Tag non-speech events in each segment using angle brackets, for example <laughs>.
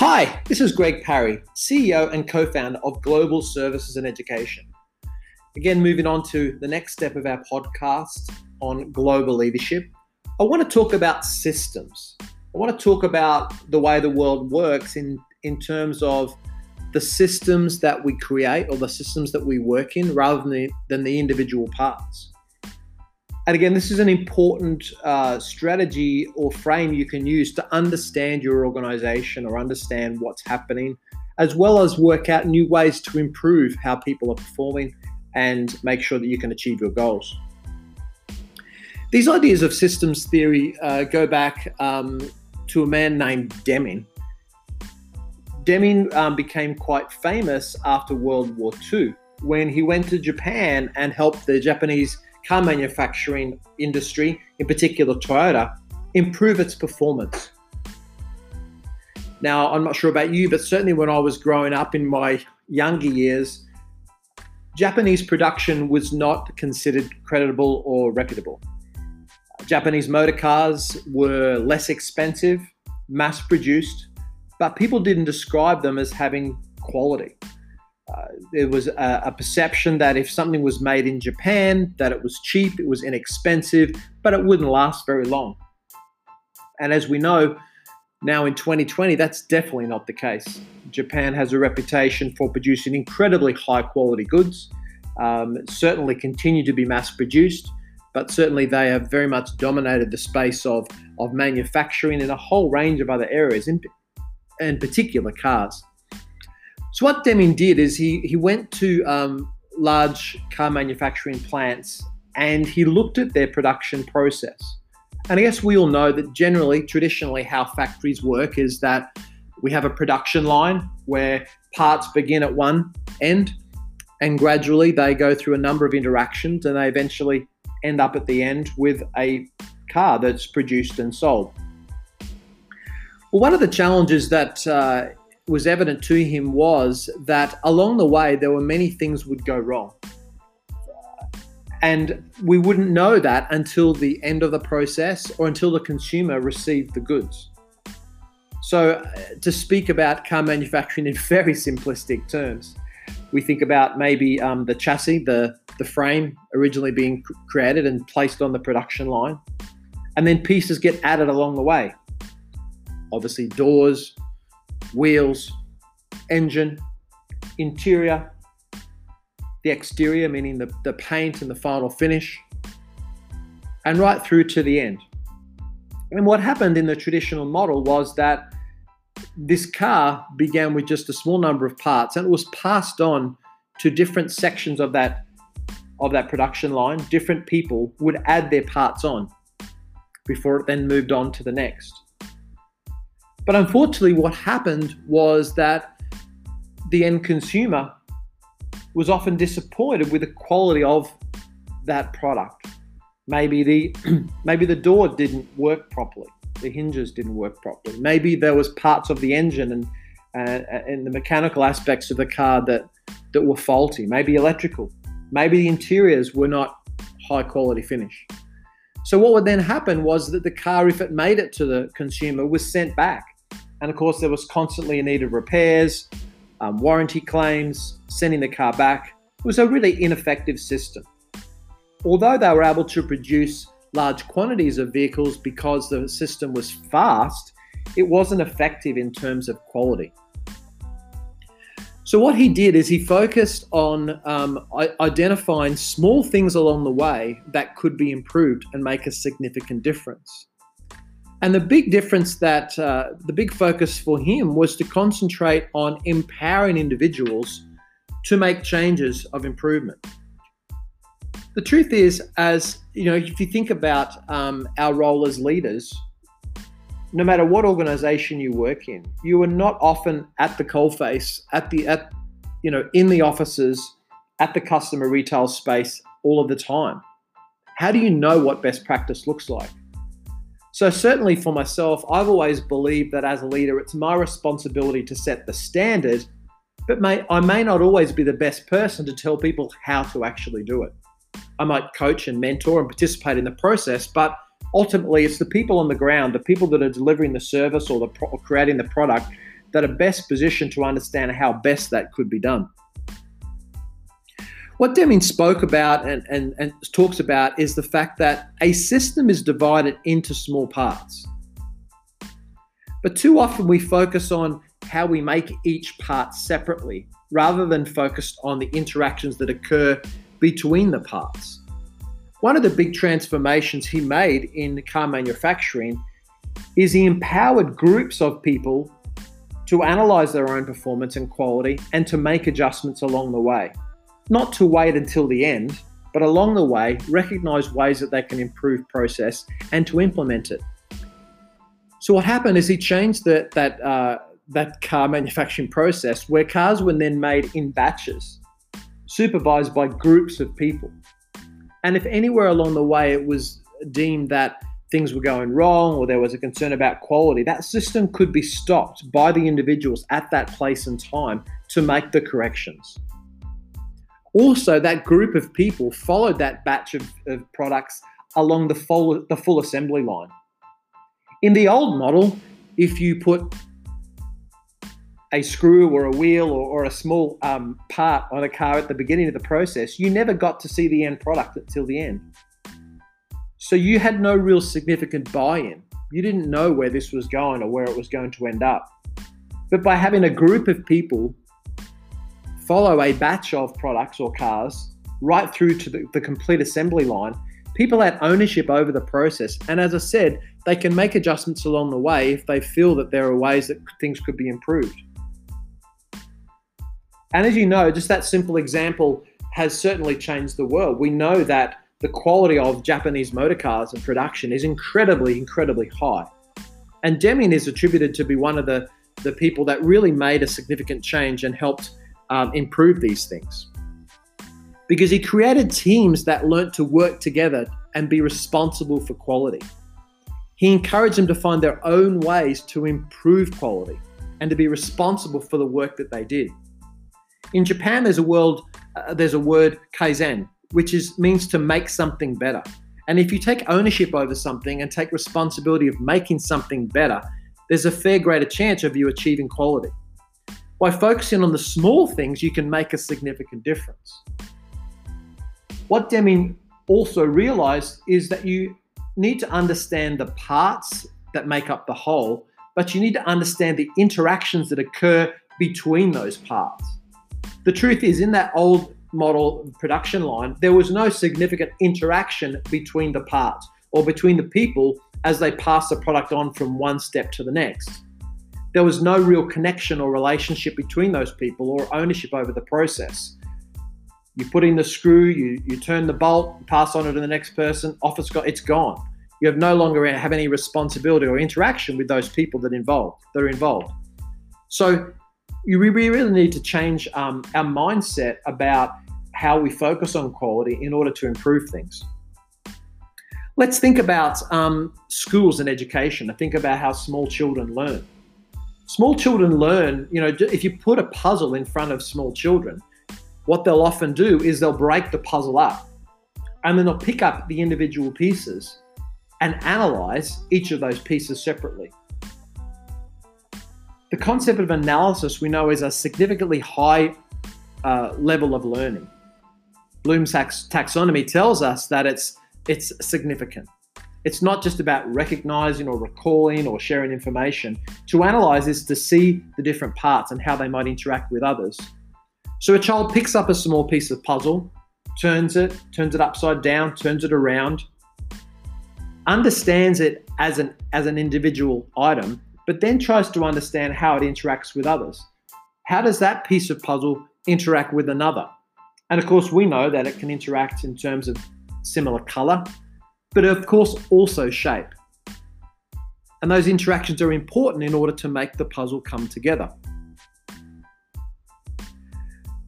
Hi, this is Greg Parry, CEO and co founder of Global Services and Education. Again, moving on to the next step of our podcast on global leadership, I want to talk about systems. I want to talk about the way the world works in, in terms of the systems that we create or the systems that we work in rather than the, than the individual parts. And again, this is an important uh, strategy or frame you can use to understand your organization or understand what's happening, as well as work out new ways to improve how people are performing and make sure that you can achieve your goals. These ideas of systems theory uh, go back um, to a man named Deming. Deming um, became quite famous after World War II when he went to Japan and helped the Japanese car manufacturing industry, in particular Toyota, improve its performance. Now, I'm not sure about you, but certainly when I was growing up in my younger years, Japanese production was not considered creditable or reputable. Japanese motor cars were less expensive, mass produced, but people didn't describe them as having quality. Uh, there was a, a, perception that if something was made in Japan, that it was cheap, it was inexpensive, but it wouldn't last very long. And as we know, now in 2020, that's definitely not the case. Japan has a reputation for producing incredibly high quality goods, um, certainly continue to be mass produced, but certainly they have very much dominated the space of, of manufacturing in a whole range of other areas, in, in particular cars. So what Deming did is he he went to um, large car manufacturing plants and he looked at their production process. And I guess we all know that generally, traditionally, how factories work is that we have a production line where parts begin at one end and gradually they go through a number of interactions and they eventually end up at the end with a car that's produced and sold. Well, one of the challenges that uh, was evident to him was that along the way there were many things would go wrong. And we wouldn't know that until the end of the process or until the consumer received the goods. So, uh, to speak about car manufacturing in <laughs> very simplistic terms, we think about maybe um, the chassis, the, the frame originally being created and placed on the production line, and then pieces get added along the way. Obviously, doors, wheels, engine, interior, the exterior, meaning the, the paint and the final finish, and right through to the end. And what happened in the traditional model was that this car began with just a small number of parts and it was passed on to different sections of that of that production line. Different people would add their parts on before it then moved on to the next. But unfortunately, what happened was that the end consumer was often disappointed with the quality of that product. Maybe the <clears throat> maybe the door didn't work properly, the hinges didn't work properly. Maybe there was parts of the engine and uh, and the mechanical aspects of the car that that were faulty. Maybe electrical. Maybe the interiors were not high quality finish. So what would then happen was that the car, if it made it to the consumer, was sent back and of course, there was constantly a need of repairs, um, warranty claims, sending the car back. It was a really ineffective system. Although they were able to produce large quantities of vehicles because the system was fast, it wasn't effective in terms of quality. So, what he did is he focused on um, identifying small things along the way that could be improved and make a significant difference. And the big difference that uh, the big focus for him was to concentrate on empowering individuals to make changes of improvement. The truth is, as you know, if you think about um, our role as leaders, no matter what organization you work in, you are not often at the coalface, at the at you know, in the offices, at the customer retail space all of the time. How do you know what best practice looks like? So, certainly for myself, I've always believed that as a leader, it's my responsibility to set the standard, but may, I may not always be the best person to tell people how to actually do it. I might coach and mentor and participate in the process, but ultimately, it's the people on the ground, the people that are delivering the service or, the, or creating the product, that are best positioned to understand how best that could be done. What Deming spoke about and, and, and talks about is the fact that a system is divided into small parts. But too often we focus on how we make each part separately rather than focused on the interactions that occur between the parts. One of the big transformations he made in car manufacturing is he empowered groups of people to analyze their own performance and quality and to make adjustments along the way not to wait until the end, but along the way, recognize ways that they can improve process and to implement it. So what happened is he changed the, that uh, that car manufacturing process where cars were then made in batches, supervised by groups of people. And if anywhere along the way it was deemed that things were going wrong or there was a concern about quality, that system could be stopped by the individuals at that place and time to make the corrections. Also, that group of people followed that batch of, of products along the full, the full assembly line. In the old model, if you put a screw or a wheel or, or a small um, part on a car at the beginning of the process, you never got to see the end product until the end. So you had no real significant buy in. You didn't know where this was going or where it was going to end up. But by having a group of people follow a batch of products or cars right through to the, the complete assembly line, people had ownership over the process. And as I said, they can make adjustments along the way if they feel that there are ways that things could be improved. And as you know, just that simple example has certainly changed the world. We know that the quality of Japanese motor cars and production is incredibly, incredibly high. And Deming is attributed to be one of the, the people that really made a significant change and helped um, improve these things. Because he created teams that learnt to work together and be responsible for quality. He encouraged them to find their own ways to improve quality and to be responsible for the work that they did. In Japan, there's a world, uh, there's a word kaizen, which is means to make something better. And if you take ownership over something and take responsibility of making something better, there's a fair greater chance of you achieving quality. By focusing on the small things, you can make a significant difference. What Deming also realized is that you need to understand the parts that make up the whole, but you need to understand the interactions that occur between those parts. The truth is, in that old model production line, there was no significant interaction between the parts or between the people as they pass the product on from one step to the next there was no real connection or relationship between those people or ownership over the process. You put in the screw, you, you turn the bolt, pass on it to the next person, off it's, got, it's gone. You have no longer have any responsibility or interaction with those people that involved that are involved. So you we really need to change um, our mindset about how we focus on quality in order to improve things. Let's think about um, schools and education and think about how small children learn small children learn, you know, if you put a puzzle in front of small children, what they'll often do is they'll break the puzzle up and then they'll pick up the individual pieces and analyze each of those pieces separately. The concept of analysis we know is a significantly high uh, level of learning. Bloom's taxonomy tells us that it's it's significant. It's not just about recognizing or recalling or sharing information. To analyze is to see the different parts and how they might interact with others. So a child picks up a small piece of puzzle, turns it, turns it upside down, turns it around, understands it as an as an individual item, but then tries to understand how it interacts with others. How does that piece of puzzle interact with another? And of course, we know that it can interact in terms of similar color, but of course also shape. And those interactions are important in order to make the puzzle come together.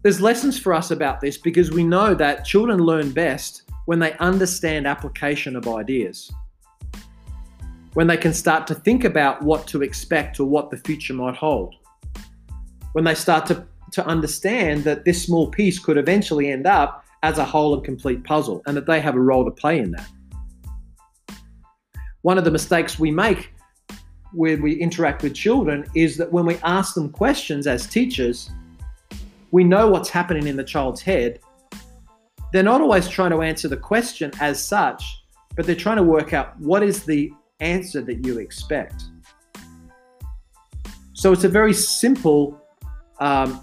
There's lessons for us about this because we know that children learn best when they understand application of ideas. When they can start to think about what to expect or what the future might hold. When they start to, to understand that this small piece could eventually end up as a whole and complete puzzle and that they have a role to play in that one of the mistakes we make when we interact with children is that when we ask them questions as teachers, we know what's happening in the child's head. They're not always trying to answer the question as such, but they're trying to work out what is the answer that you expect. So it's a very simple, um,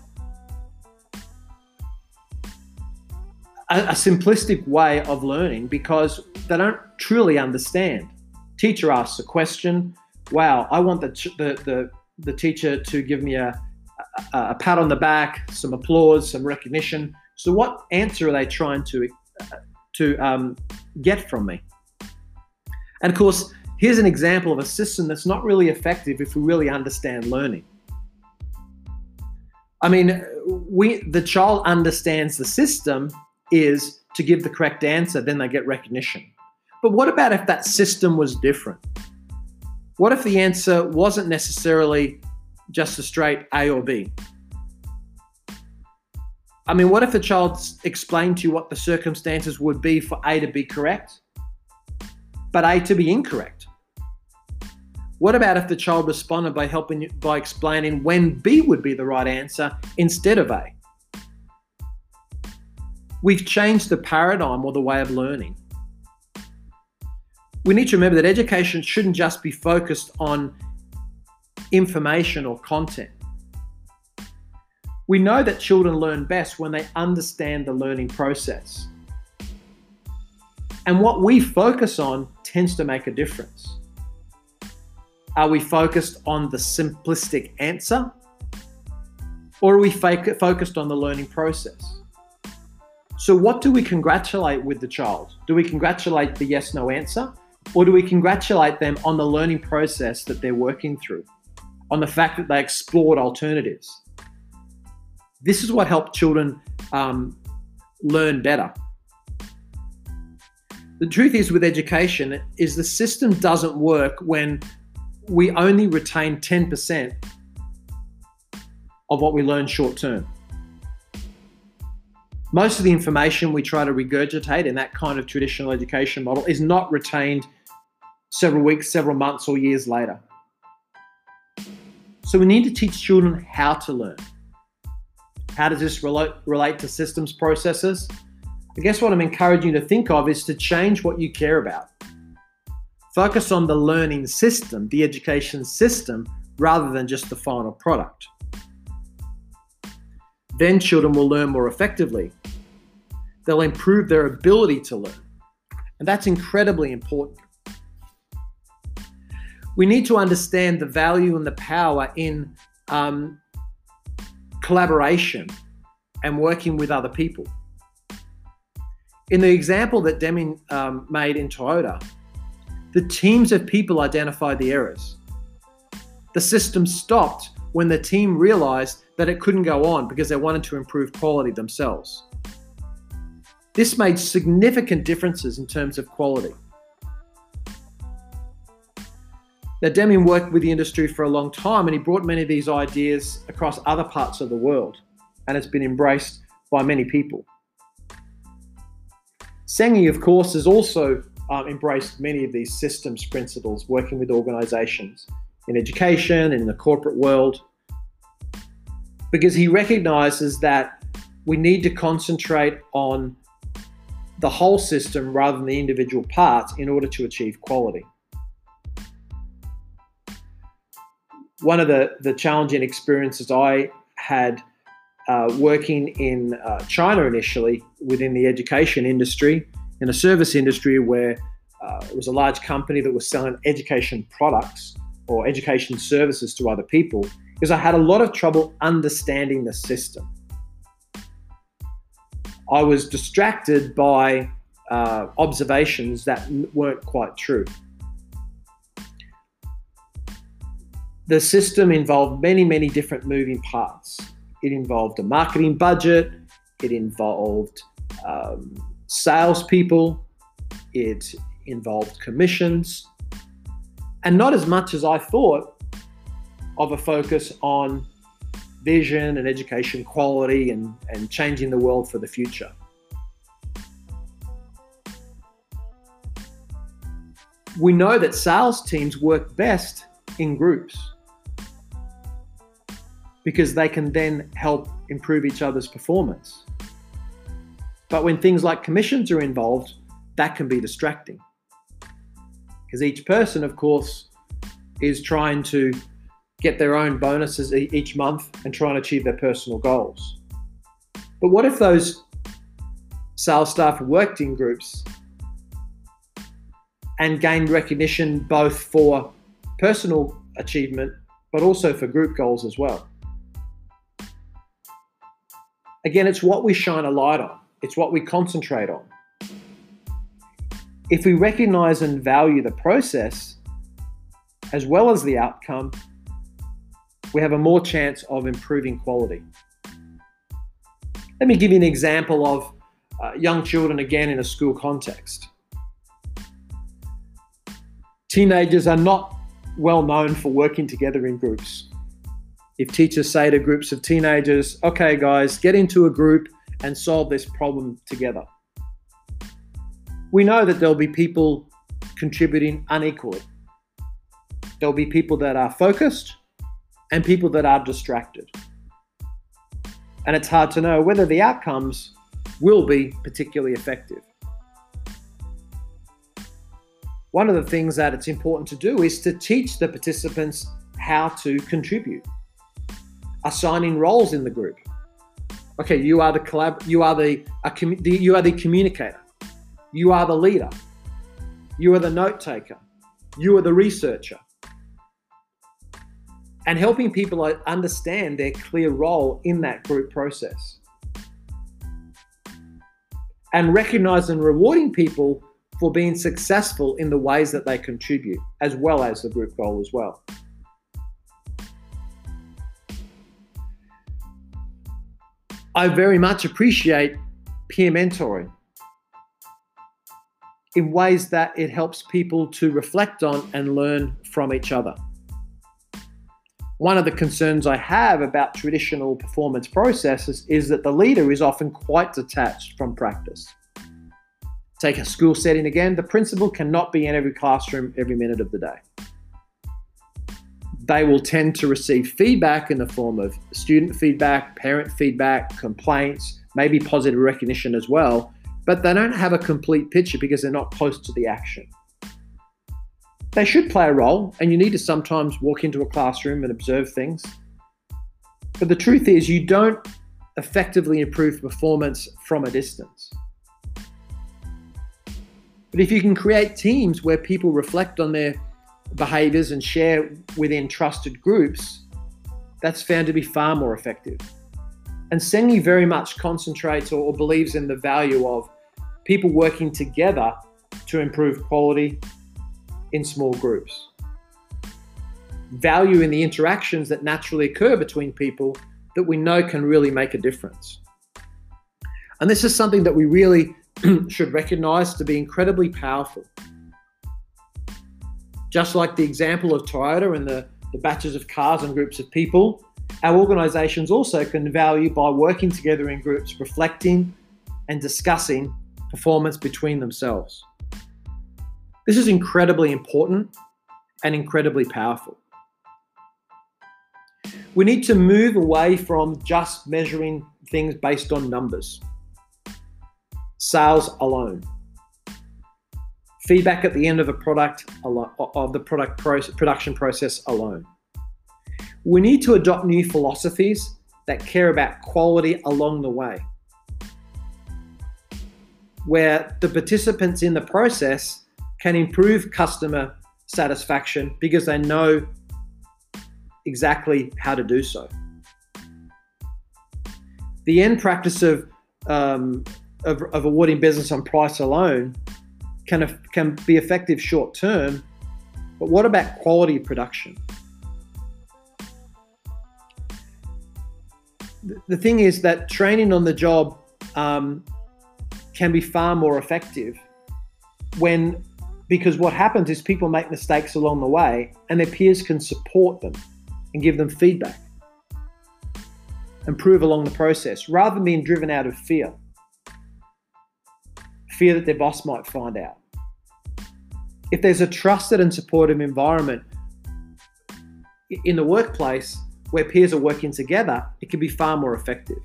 a, a simplistic way of learning because they don't truly understand. Teacher asks a question, wow, I want the, the, the, the teacher to give me a, a, a, pat on the back, some applause, some recognition. So, what answer are they trying to, to um, get from me? And of course, here's an example of a system that's not really effective if we really understand learning. I mean, we the child understands the system is to give the correct answer, then they get recognition. But what about if that system was different? What if the answer wasn't necessarily just a straight A or B? I mean, what if the child explained to you what the circumstances would be for A to be correct, but A to be incorrect? What about if the child responded by helping you, by explaining when B would be the right answer instead of A? We've changed the paradigm or the way of learning we need to remember that education shouldn't just be focused on information or content. We know that children learn best when they understand the learning process. And what we focus on tends to make a difference. Are we focused on the simplistic answer? Or are we focused on the learning process? So, what do we congratulate with the child? Do we congratulate the yes no answer? Or do we congratulate them on the learning process that they're working through, on the fact that they explored alternatives? This is what helped children um, learn better. The truth is, with education, is the system doesn't work when we only retain 10% of what we learn short term. Most of the information we try to regurgitate in that kind of traditional education model is not retained several weeks, several months, or years later. So we need to teach children how to learn. How does this relate, relate to systems processes? I guess what I'm encouraging you to think of is to change what you care about. Focus on the learning system, the education system, rather than just the final product. Then children will learn more effectively. They'll improve their ability to learn. And that's incredibly important we need to understand the value and the power in um, collaboration and working with other people. In the example that Deming um, made in Toyota, the teams of people identified the errors. The system stopped when the team realized that it couldn't go on because they wanted to improve quality themselves. This made significant differences in terms of quality. Now, Deming worked with the industry for a long time and he brought many of these ideas across other parts of the world, and it's been embraced by many people. Senge, of course, has also um, embraced many of these systems principles, working with organizations in education in the corporate world, because he recognizes that we need to concentrate on the whole system rather than the individual parts in order to achieve quality. One of the, the challenging experiences I had uh, working in uh, China initially within the education industry, in a service industry where uh, it was a large company that was selling education products or education services to other people, because I had a lot of trouble understanding the system. I was distracted by uh, observations that weren't quite true. The system involved many, many different moving parts. It involved a marketing budget, it involved um, salespeople, it involved commissions, and not as much as I thought of a focus on vision and education quality and, and changing the world for the future. We know that sales teams work best in groups because they can then help improve each other's performance. But when things like commissions are involved, that can be distracting. Because each person, of course, is trying to get their own bonuses each month and try and achieve their personal goals. But what if those sales staff worked in groups and gained recognition both for personal achievement but also for group goals as well? Again, it's what we shine a light on, it's what we concentrate on. If we recognize and value the process as well as the outcome, we have a more chance of improving quality. Let me give you an example of uh, young children again in a school context. Teenagers are not well known for working together in groups. If teachers say to groups of teenagers, okay, guys, get into a group and solve this problem together, we know that there'll be people contributing unequally. There'll be people that are focused and people that are distracted. And it's hard to know whether the outcomes will be particularly effective. One of the things that it's important to do is to teach the participants how to contribute, assigning roles in the group. Okay, you are the collab, you are the, you are the communicator, you are the leader, you are the note taker, you are the researcher, and helping people understand their clear role in that group process. And recognize and rewarding people for being successful in the ways that they contribute, as well as the group goal as well. I very much appreciate peer mentoring in ways that it helps people to reflect on and learn from each other one of the concerns I have about traditional performance processes is that the leader is often quite detached from practice. Take a school setting again, the principal cannot be in every classroom every minute of the day. They will tend to receive feedback in the form of student feedback, parent feedback, complaints, maybe positive recognition as well, but they don't have a complete picture because they're not close to the action they should play a role, and you need to sometimes walk into a classroom and observe things. But the truth is, you don't effectively improve performance from a distance. But if you can create teams where people reflect on their behaviors and share within trusted groups, that's found to be far more effective. And Senge very much concentrates or, or believes in the value of people working together to improve quality in small groups. Value in the interactions that naturally occur between people that we know can really make a difference. And this is something that we really <clears throat> should recognize to be incredibly powerful. Just like the example of Toyota and the, the batches of cars and groups of people, our organizations also can value by working together in groups, reflecting and discussing performance between themselves. This is incredibly important and incredibly powerful. We need to move away from just measuring things based on numbers, sales alone, feedback at the end of a product of the product production process alone. We need to adopt new philosophies that care about quality along the way, where the participants in the process can improve customer satisfaction because they know exactly how to do so. The end practice of, um, of, of awarding business on price alone can, can be effective short term, but what about quality production? The thing is that training on the job um, can be far more effective when because what happens is people make mistakes along the way and their peers can support them and give them feedback, improve along the process rather than being driven out of fear. Fear that their boss might find out. If there's a trusted and supportive environment in the workplace where peers are working together, it can be far more effective.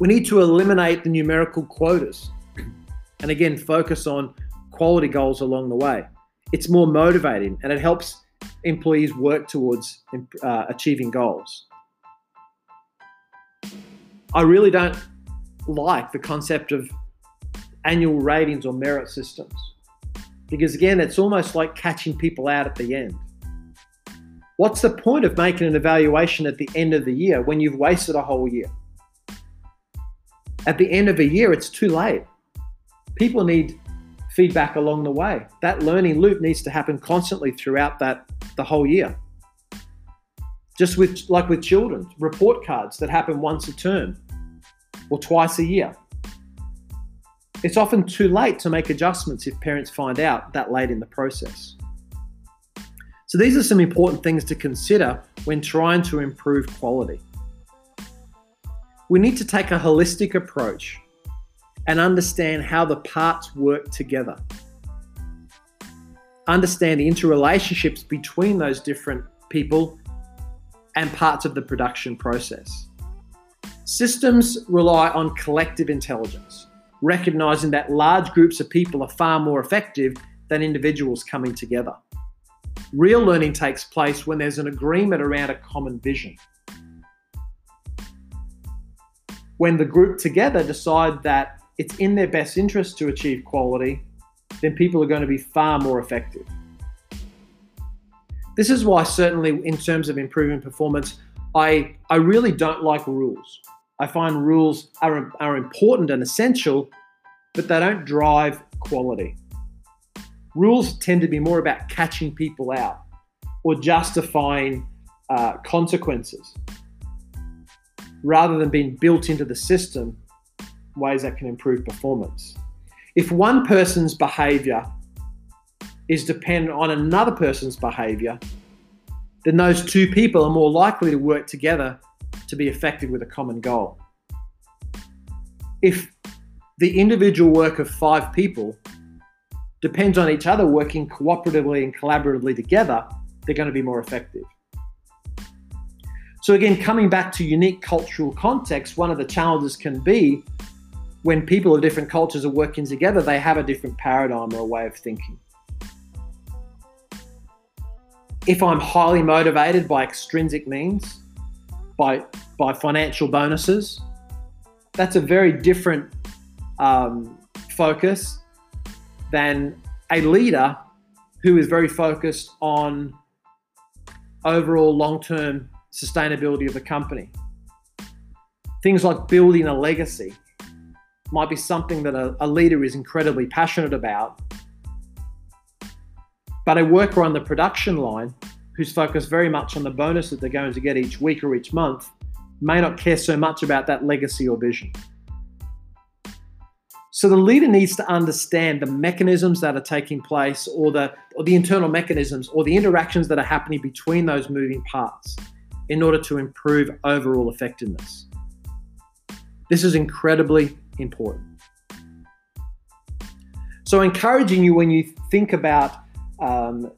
We need to eliminate the numerical quotas <clears throat> and again focus on quality goals along the way. It's more motivating and it helps employees work towards uh, achieving goals. I really don't like the concept of annual ratings or merit systems because, again, it's almost like catching people out at the end. What's the point of making an evaluation at the end of the year when you've wasted a whole year? At the end of a year, it's too late. People need feedback along the way. That learning loop needs to happen constantly throughout that the whole year. Just with like with children, report cards that happen once a term or twice a year. It's often too late to make adjustments if parents find out that late in the process. So these are some important things to consider when trying to improve quality. We need to take a holistic approach and understand how the parts work together. Understand the interrelationships between those different people and parts of the production process. Systems rely on collective intelligence, recognizing that large groups of people are far more effective than individuals coming together. Real learning takes place when there's an agreement around a common vision. When the group together decide that it's in their best interest to achieve quality, then people are going to be far more effective. This is why, certainly, in terms of improving performance, I, I really don't like rules. I find rules are, are important and essential, but they don't drive quality. Rules tend to be more about catching people out or justifying uh, consequences rather than being built into the system ways that can improve performance. If one person's behavior is dependent on another person's behavior, then those two people are more likely to work together to be effective with a common goal. If the individual work of five people depends on each other working cooperatively and collaboratively together, they're going to be more effective. So, again, coming back to unique cultural context, one of the challenges can be when people of different cultures are working together, they have a different paradigm or a way of thinking. If I'm highly motivated by extrinsic means, by, by financial bonuses, that's a very different um, focus than a leader who is very focused on overall long term sustainability of the company. Things like building a legacy might be something that a, a leader is incredibly passionate about. But a worker on the production line who's focused very much on the bonus that they're going to get each week or each month may not care so much about that legacy or vision. So the leader needs to understand the mechanisms that are taking place or the or the internal mechanisms or the interactions that are happening between those moving parts in order to improve overall effectiveness. This is incredibly important. So, encouraging you when you think about um,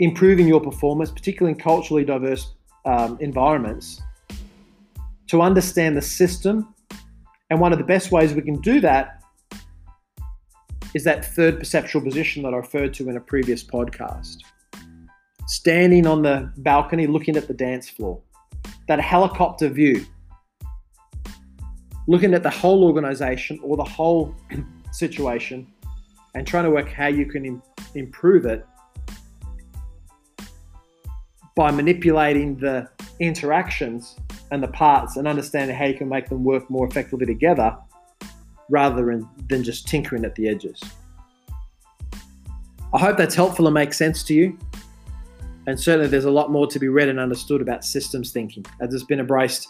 improving your performance, particularly in culturally diverse um, environments, to understand the system. And one of the best ways we can do that is that third perceptual position that I referred to in a previous podcast. Standing on the balcony looking at the dance floor, that helicopter view looking at the whole organization or the whole <clears throat> situation and trying to work how you can Im- improve it by manipulating the interactions and the parts and understanding how you can make them work more effectively together rather than, than just tinkering at the edges. I hope that's helpful and makes sense to you. And certainly, there's a lot more to be read and understood about systems thinking as it's been embraced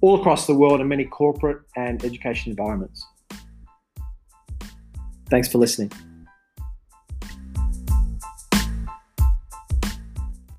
all across the world in many corporate and education environments. Thanks for listening.